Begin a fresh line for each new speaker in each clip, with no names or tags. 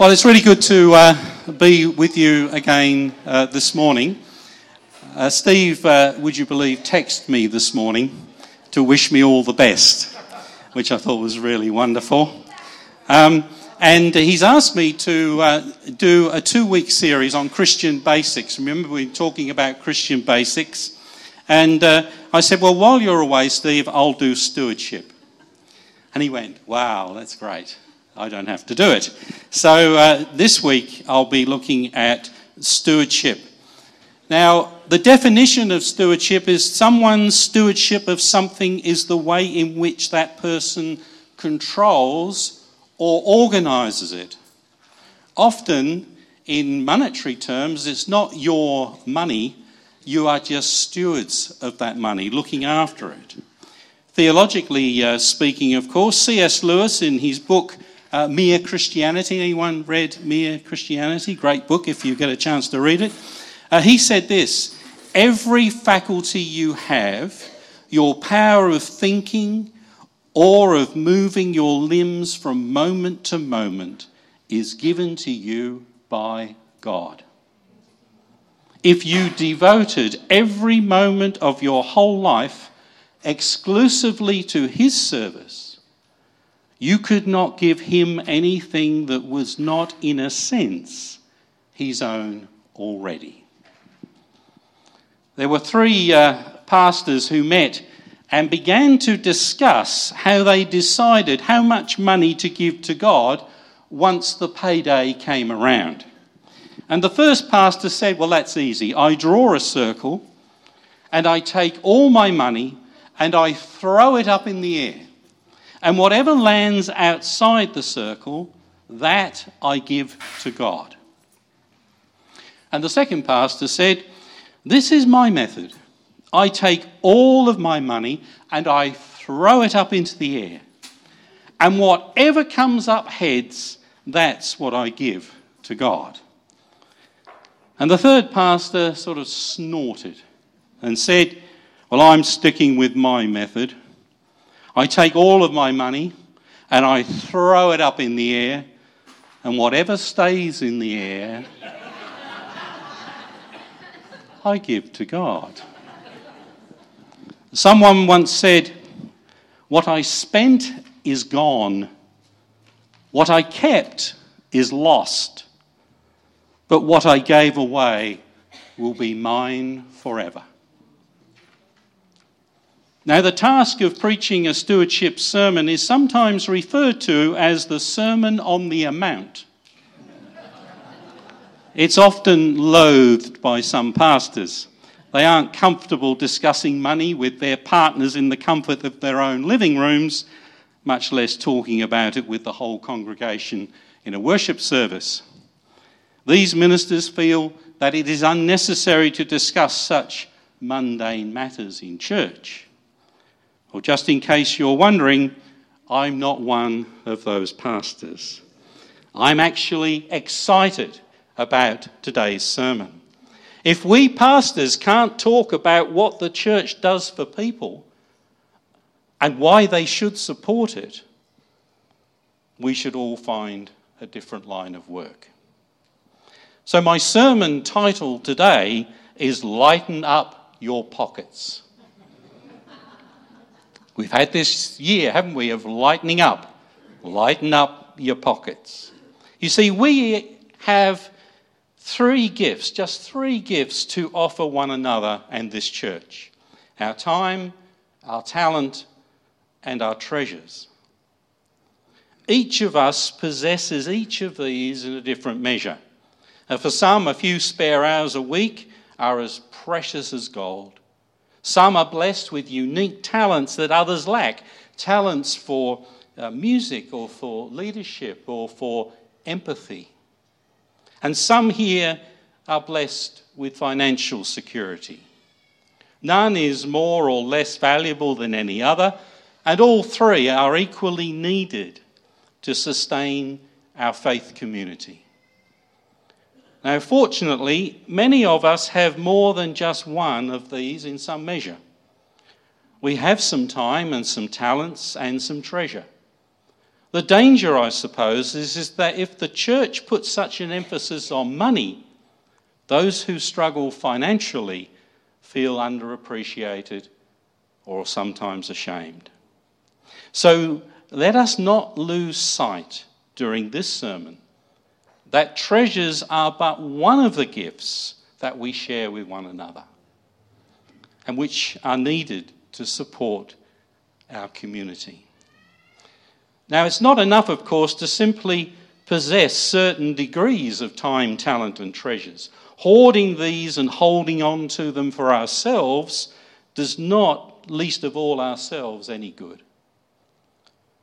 Well, it's really good to uh, be with you again uh, this morning. Uh, Steve, uh, would you believe, texted me this morning to wish me all the best, which I thought was really wonderful. Um, and he's asked me to uh, do a two week series on Christian basics. Remember, we are talking about Christian basics. And uh, I said, Well, while you're away, Steve, I'll do stewardship. And he went, Wow, that's great. I don't have to do it. So uh, this week I'll be looking at stewardship. Now, the definition of stewardship is someone's stewardship of something is the way in which that person controls or organizes it. Often, in monetary terms, it's not your money, you are just stewards of that money, looking after it. Theologically uh, speaking, of course, C.S. Lewis, in his book uh, Mere Christianity. Anyone read Mere Christianity? Great book if you get a chance to read it. Uh, he said this Every faculty you have, your power of thinking or of moving your limbs from moment to moment, is given to you by God. If you devoted every moment of your whole life exclusively to His service, you could not give him anything that was not, in a sense, his own already. There were three uh, pastors who met and began to discuss how they decided how much money to give to God once the payday came around. And the first pastor said, Well, that's easy. I draw a circle and I take all my money and I throw it up in the air. And whatever lands outside the circle, that I give to God. And the second pastor said, This is my method. I take all of my money and I throw it up into the air. And whatever comes up heads, that's what I give to God. And the third pastor sort of snorted and said, Well, I'm sticking with my method. I take all of my money and I throw it up in the air, and whatever stays in the air, I give to God. Someone once said, What I spent is gone, what I kept is lost, but what I gave away will be mine forever. Now, the task of preaching a stewardship sermon is sometimes referred to as the Sermon on the Amount. It's often loathed by some pastors. They aren't comfortable discussing money with their partners in the comfort of their own living rooms, much less talking about it with the whole congregation in a worship service. These ministers feel that it is unnecessary to discuss such mundane matters in church. Well, just in case you're wondering, I'm not one of those pastors. I'm actually excited about today's sermon. If we pastors can't talk about what the church does for people and why they should support it, we should all find a different line of work. So, my sermon title today is Lighten Up Your Pockets. We've had this year, haven't we, of lightening up. Lighten up your pockets. You see, we have three gifts, just three gifts to offer one another and this church our time, our talent, and our treasures. Each of us possesses each of these in a different measure. For some, a few spare hours a week are as precious as gold. Some are blessed with unique talents that others lack talents for uh, music or for leadership or for empathy. And some here are blessed with financial security. None is more or less valuable than any other, and all three are equally needed to sustain our faith community. Now, fortunately, many of us have more than just one of these in some measure. We have some time and some talents and some treasure. The danger, I suppose, is, is that if the church puts such an emphasis on money, those who struggle financially feel underappreciated or sometimes ashamed. So let us not lose sight during this sermon that treasures are but one of the gifts that we share with one another and which are needed to support our community. Now, it's not enough, of course, to simply possess certain degrees of time, talent, and treasures. Hoarding these and holding on to them for ourselves does not, least of all ourselves, any good.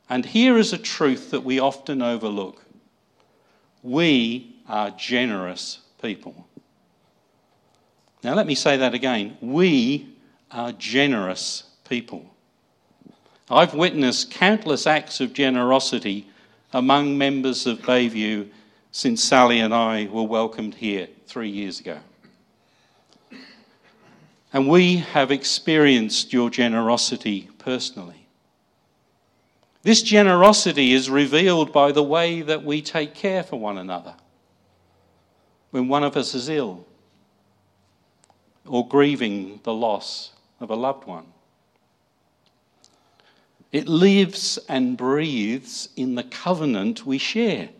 And here is a truth that we often overlook we are generous people. Now, let me say that again. We are generous people. I've witnessed countless acts of generosity among members of Bayview since Sally and I were welcomed here three years ago. And we have experienced your generosity personally. This generosity is revealed by the way that we take care for one another. When one of us is ill or grieving the loss of a loved one, it lives and breathes in the covenant we share,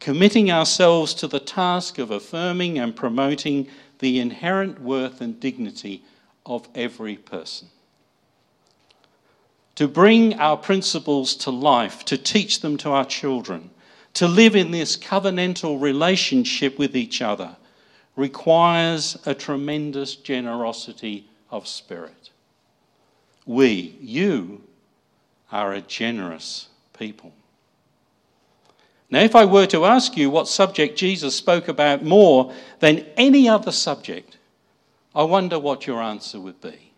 committing ourselves to the task of affirming and promoting the inherent worth and dignity of every person to bring our principles to life, to teach them to our children, to live in this covenantal relationship with each other, requires a tremendous generosity of spirit. We, you, are a generous people. Now, if I were to ask you what subject Jesus spoke about more than any other subject, I wonder what your answer would be.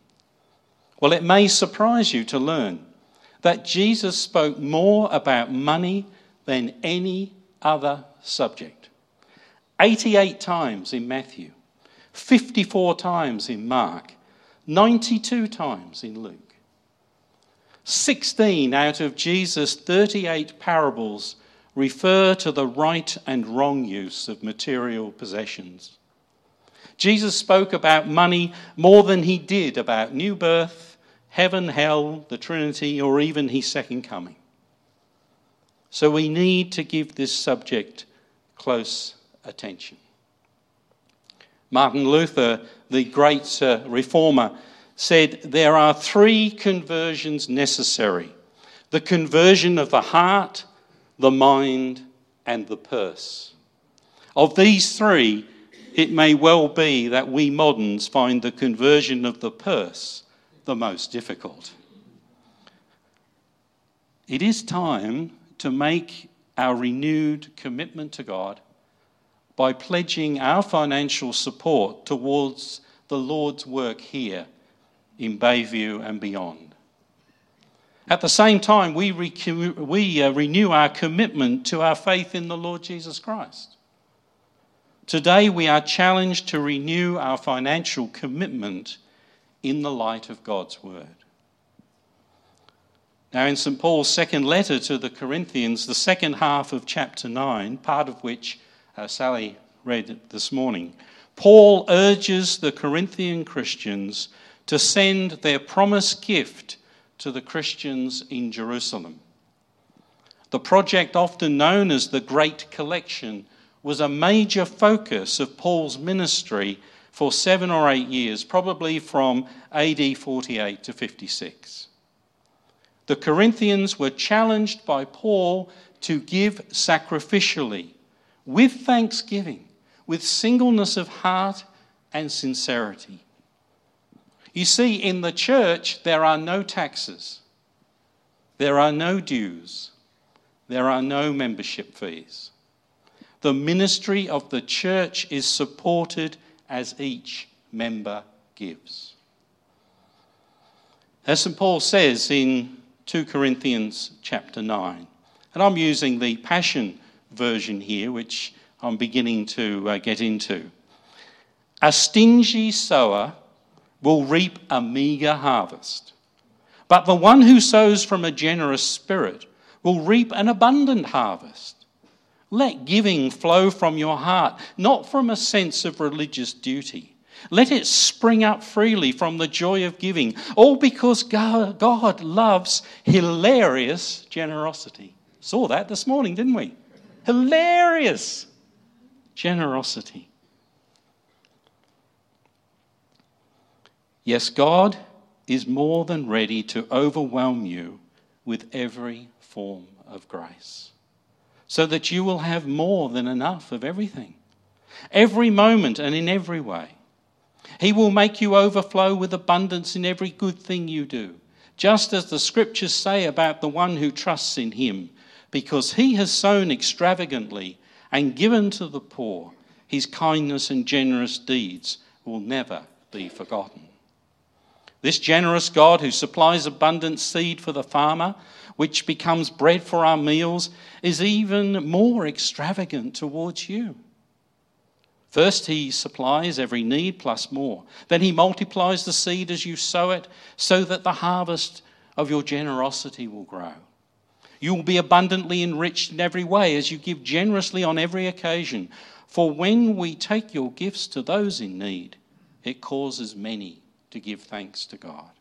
Well, it may surprise you to learn that Jesus spoke more about money than any other subject. 88 times in Matthew, 54 times in Mark, 92 times in Luke. 16 out of Jesus' 38 parables refer to the right and wrong use of material possessions. Jesus spoke about money more than he did about new birth, heaven, hell, the Trinity, or even his second coming. So we need to give this subject close attention. Martin Luther, the great uh, reformer, said there are three conversions necessary the conversion of the heart, the mind, and the purse. Of these three, it may well be that we moderns find the conversion of the purse the most difficult. It is time to make our renewed commitment to God by pledging our financial support towards the Lord's work here in Bayview and beyond. At the same time, we, we uh, renew our commitment to our faith in the Lord Jesus Christ. Today, we are challenged to renew our financial commitment in the light of God's Word. Now, in St. Paul's second letter to the Corinthians, the second half of chapter 9, part of which uh, Sally read this morning, Paul urges the Corinthian Christians to send their promised gift to the Christians in Jerusalem. The project, often known as the Great Collection, was a major focus of Paul's ministry for seven or eight years, probably from AD 48 to 56. The Corinthians were challenged by Paul to give sacrificially, with thanksgiving, with singleness of heart and sincerity. You see, in the church, there are no taxes, there are no dues, there are no membership fees. The ministry of the church is supported as each member gives. As St. Paul says in 2 Corinthians chapter 9, and I'm using the Passion version here, which I'm beginning to uh, get into. A stingy sower will reap a meagre harvest, but the one who sows from a generous spirit will reap an abundant harvest. Let giving flow from your heart, not from a sense of religious duty. Let it spring up freely from the joy of giving, all because God loves hilarious generosity. Saw that this morning, didn't we? Hilarious generosity. Yes, God is more than ready to overwhelm you with every form of grace so that you will have more than enough of everything, every moment and in every way. He will make you overflow with abundance in every good thing you do, just as the scriptures say about the one who trusts in him, because he has sown extravagantly and given to the poor. His kindness and generous deeds will never be forgotten. This generous God who supplies abundant seed for the farmer, which becomes bread for our meals, is even more extravagant towards you. First, he supplies every need plus more. Then he multiplies the seed as you sow it, so that the harvest of your generosity will grow. You will be abundantly enriched in every way as you give generously on every occasion. For when we take your gifts to those in need, it causes many to give thanks to God.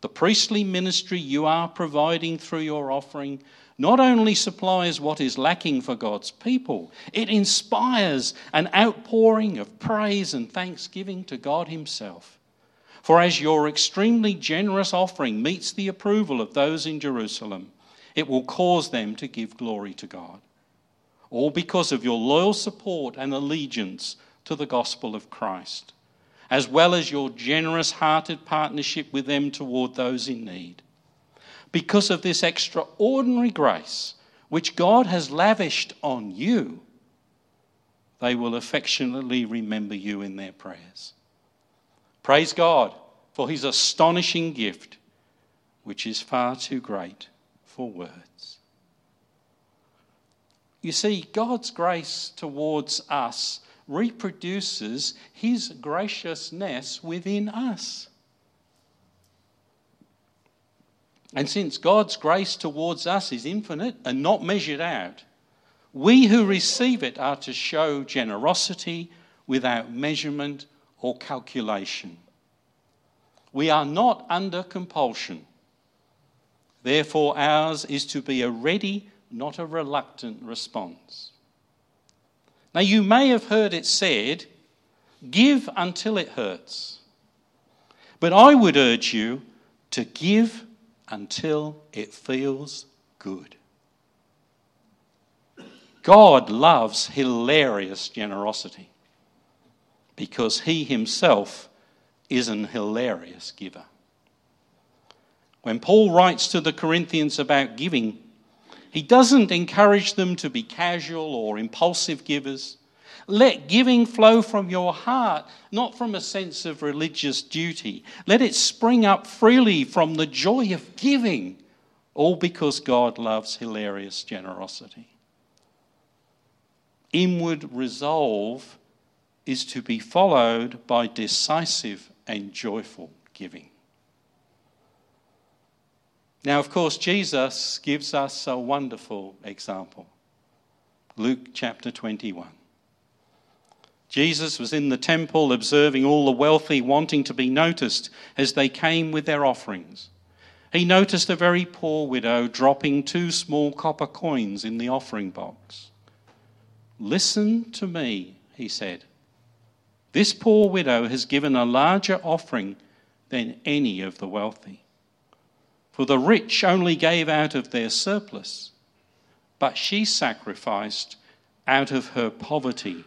The priestly ministry you are providing through your offering not only supplies what is lacking for God's people, it inspires an outpouring of praise and thanksgiving to God Himself. For as your extremely generous offering meets the approval of those in Jerusalem, it will cause them to give glory to God. All because of your loyal support and allegiance to the gospel of Christ as well as your generous hearted partnership with them toward those in need. Because of this extraordinary grace which God has lavished on you, they will affectionately remember you in their prayers. Praise God for his astonishing gift, which is far too great for words. You see, God's grace towards us reproduces his graciousness within us. And since God's grace towards us is infinite and not measured out, we who receive it are to show generosity without measurement or calculation. We are not under compulsion. Therefore, ours is to be a ready, not a reluctant response. Now, you may have heard it said, give until it hurts. But I would urge you to give until it feels good. God loves hilarious generosity because he himself is an hilarious giver. When Paul writes to the Corinthians about giving, he doesn't encourage them to be casual or impulsive givers. Let giving flow from your heart, not from a sense of religious duty. Let it spring up freely from the joy of giving, all because God loves hilarious generosity. Inward resolve is to be followed by decisive and joyful giving. Now, of course, Jesus gives us a wonderful example. Luke chapter 21. Jesus was in the temple observing all the wealthy wanting to be noticed as they came with their offerings. He noticed a very poor widow dropping two small copper coins in the offering box. Listen to me, he said. This poor widow has given a larger offering than any of the wealthy. For the rich only gave out of their surplus, but she sacrificed out of her poverty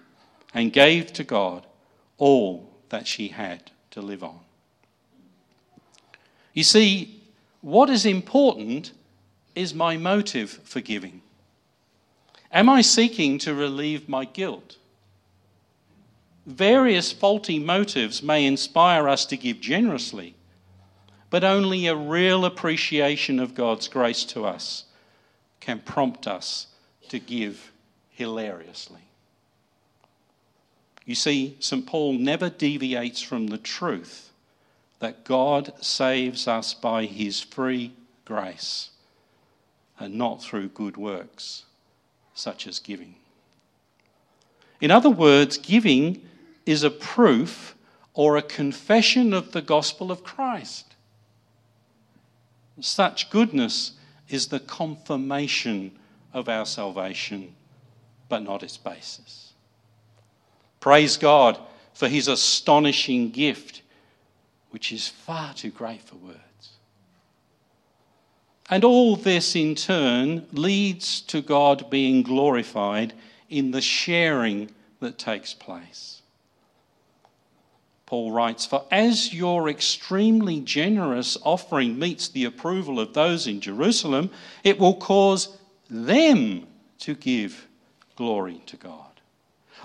and gave to God all that she had to live on. You see, what is important is my motive for giving. Am I seeking to relieve my guilt? Various faulty motives may inspire us to give generously but only a real appreciation of God's grace to us can prompt us to give hilariously. You see, St. Paul never deviates from the truth that God saves us by his free grace and not through good works, such as giving. In other words, giving is a proof or a confession of the gospel of Christ. Such goodness is the confirmation of our salvation, but not its basis. Praise God for his astonishing gift, which is far too great for words. And all this in turn leads to God being glorified in the sharing that takes place. Paul writes, For as your extremely generous offering meets the approval of those in Jerusalem, it will cause them to give glory to God.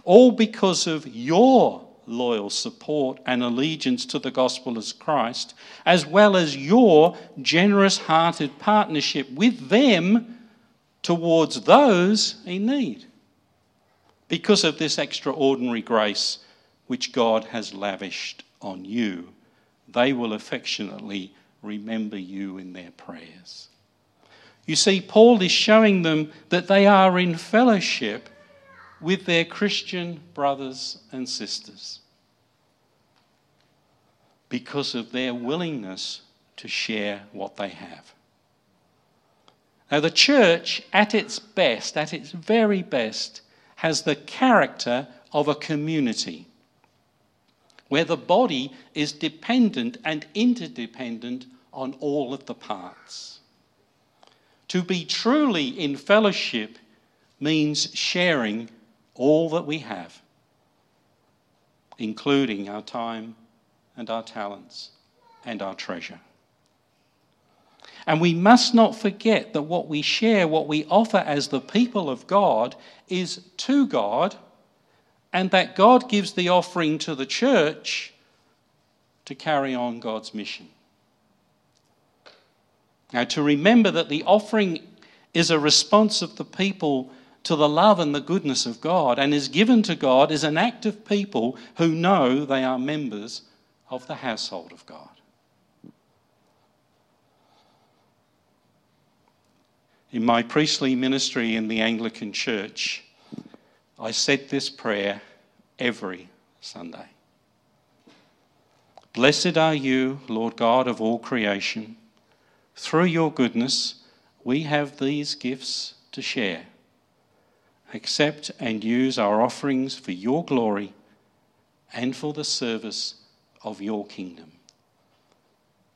All because of your loyal support and allegiance to the gospel of Christ, as well as your generous hearted partnership with them towards those in need. Because of this extraordinary grace which God has lavished on you, they will affectionately remember you in their prayers. You see, Paul is showing them that they are in fellowship with their Christian brothers and sisters because of their willingness to share what they have. Now, the church, at its best, at its very best, has the character of a community where the body is dependent and interdependent on all of the parts. To be truly in fellowship means sharing all that we have, including our time and our talents and our treasure. And we must not forget that what we share, what we offer as the people of God, is to God, and that God gives the offering to the church to carry on God's mission. Now, to remember that the offering is a response of the people to the love and the goodness of God and is given to God as an act of people who know they are members of the household of God. In my priestly ministry in the Anglican Church, I said this prayer every Sunday. Blessed are you, Lord God of all creation. Through your goodness, we have these gifts to share. Accept and use our offerings for your glory and for the service of your kingdom.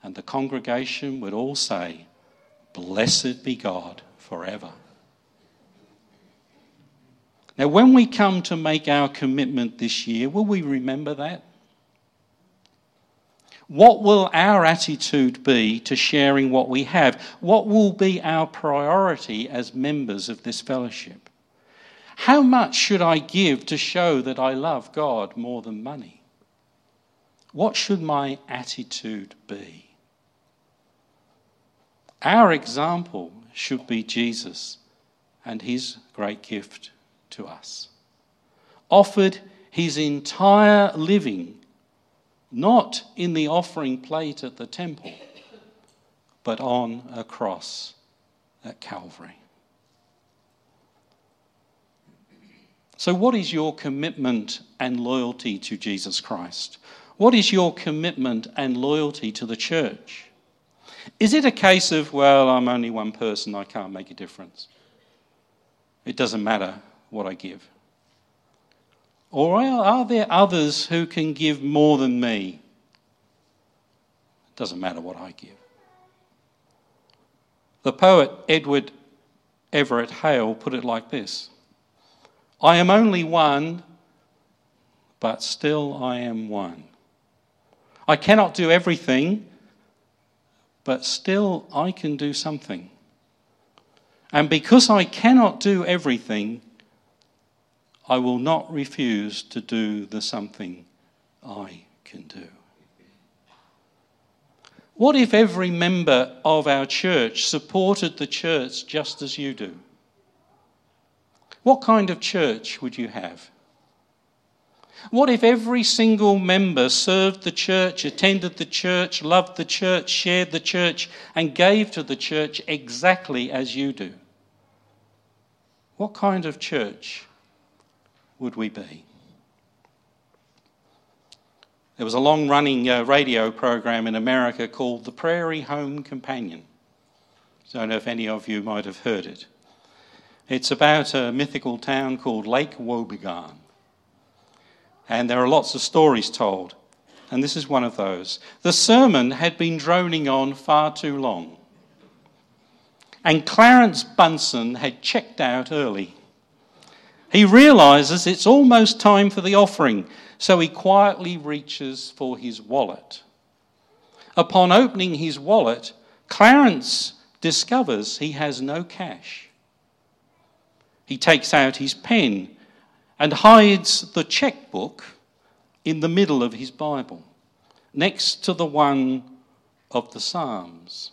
And the congregation would all say, Blessed be God forever. Now, when we come to make our commitment this year, will we remember that? What will our attitude be to sharing what we have? What will be our priority as members of this fellowship? How much should I give to show that I love God more than money? What should my attitude be? Our example should be Jesus and his great gift to us. Offered his entire living, not in the offering plate at the temple, but on a cross at Calvary. So, what is your commitment and loyalty to Jesus Christ? What is your commitment and loyalty to the church? Is it a case of, well, I'm only one person, I can't make a difference? It doesn't matter what I give. Or are there others who can give more than me? It doesn't matter what I give. The poet Edward Everett Hale put it like this I am only one, but still I am one. I cannot do everything, but still I can do something. And because I cannot do everything, I will not refuse to do the something I can do. What if every member of our church supported the church just as you do? What kind of church would you have? What if every single member served the church, attended the church, loved the church, shared the church, and gave to the church exactly as you do? What kind of church would we be? There was a long running uh, radio program in America called The Prairie Home Companion. I don't know if any of you might have heard it. It's about a mythical town called Lake Wobegon. And there are lots of stories told. And this is one of those. The sermon had been droning on far too long. And Clarence Bunsen had checked out early. He realizes it's almost time for the offering, so he quietly reaches for his wallet. Upon opening his wallet, Clarence discovers he has no cash. He takes out his pen and hides the checkbook in the middle of his Bible, next to the one of the Psalms.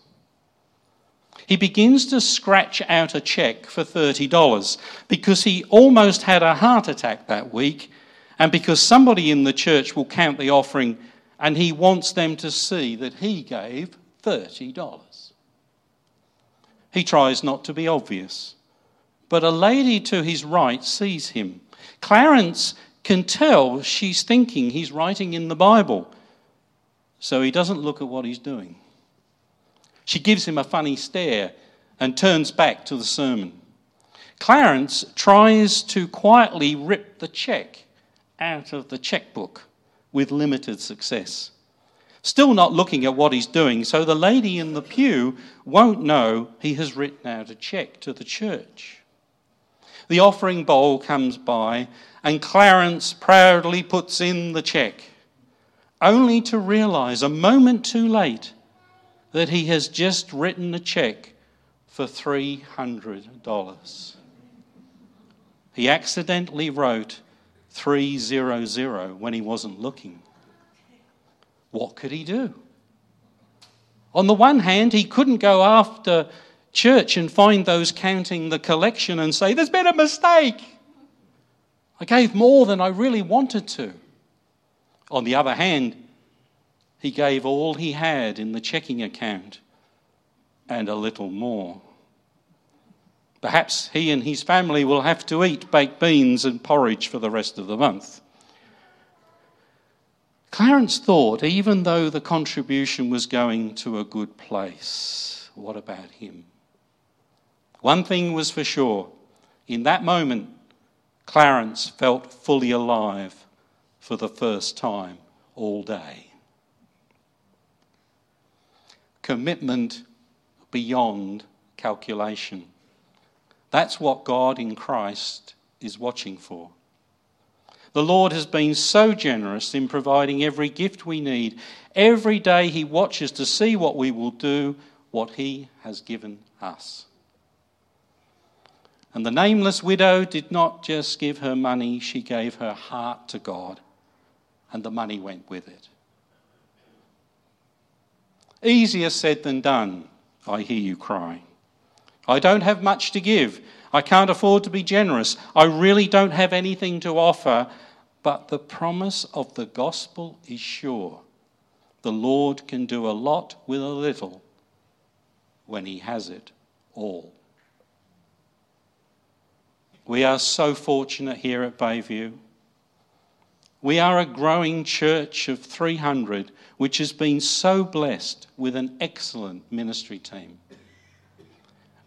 He begins to scratch out a check for $30 because he almost had a heart attack that week, and because somebody in the church will count the offering and he wants them to see that he gave $30. He tries not to be obvious, but a lady to his right sees him Clarence can tell she's thinking he's writing in the Bible, so he doesn't look at what he's doing. She gives him a funny stare and turns back to the sermon. Clarence tries to quietly rip the check out of the checkbook with limited success. Still not looking at what he's doing, so the lady in the pew won't know he has written out a check to the church. The offering bowl comes by, and Clarence proudly puts in the check, only to realize a moment too late that he has just written a check for $300. He accidentally wrote 300 when he wasn't looking. What could he do? On the one hand, he couldn't go after church and find those counting the collection and say, There's been a mistake. I gave more than I really wanted to. On the other hand, he gave all he had in the checking account and a little more. Perhaps he and his family will have to eat baked beans and porridge for the rest of the month. Clarence thought, even though the contribution was going to a good place, what about him? One thing was for sure in that moment, Clarence felt fully alive for the first time all day. Commitment beyond calculation. That's what God in Christ is watching for. The Lord has been so generous in providing every gift we need. Every day He watches to see what we will do, what He has given us. And the nameless widow did not just give her money, she gave her heart to God, and the money went with it. Easier said than done, I hear you cry. I don't have much to give. I can't afford to be generous. I really don't have anything to offer. But the promise of the gospel is sure. The Lord can do a lot with a little when He has it all. We are so fortunate here at Bayview. We are a growing church of 300, which has been so blessed with an excellent ministry team.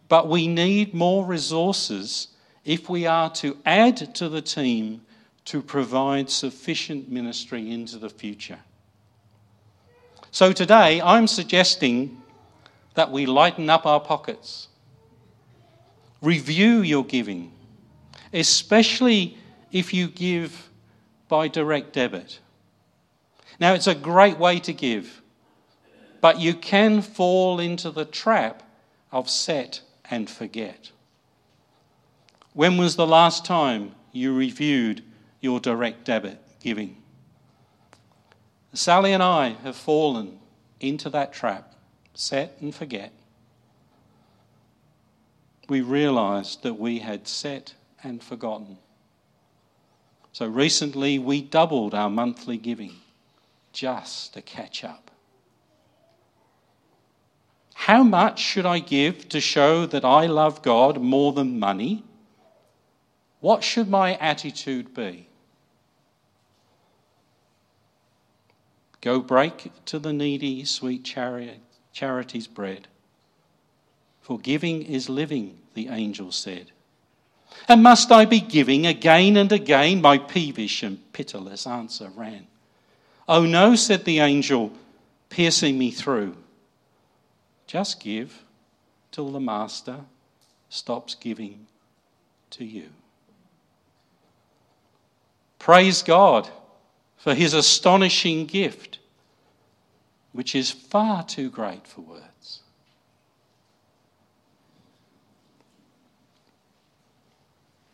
But we need more resources if we are to add to the team to provide sufficient ministry into the future. So today, I'm suggesting that we lighten up our pockets, review your giving especially if you give by direct debit. Now, it's a great way to give, but you can fall into the trap of set and forget. When was the last time you reviewed your direct debit giving? Sally and I have fallen into that trap, set and forget. We realized that we had set and forgotten. So recently we doubled our monthly giving just to catch up. How much should I give to show that I love God more than money? What should my attitude be? Go break to the needy sweet charity's bread. For giving is living, the angel said. And must I be giving again and again? My peevish and pitiless answer ran. Oh no, said the angel, piercing me through. Just give till the master stops giving to you. Praise God for his astonishing gift, which is far too great for words.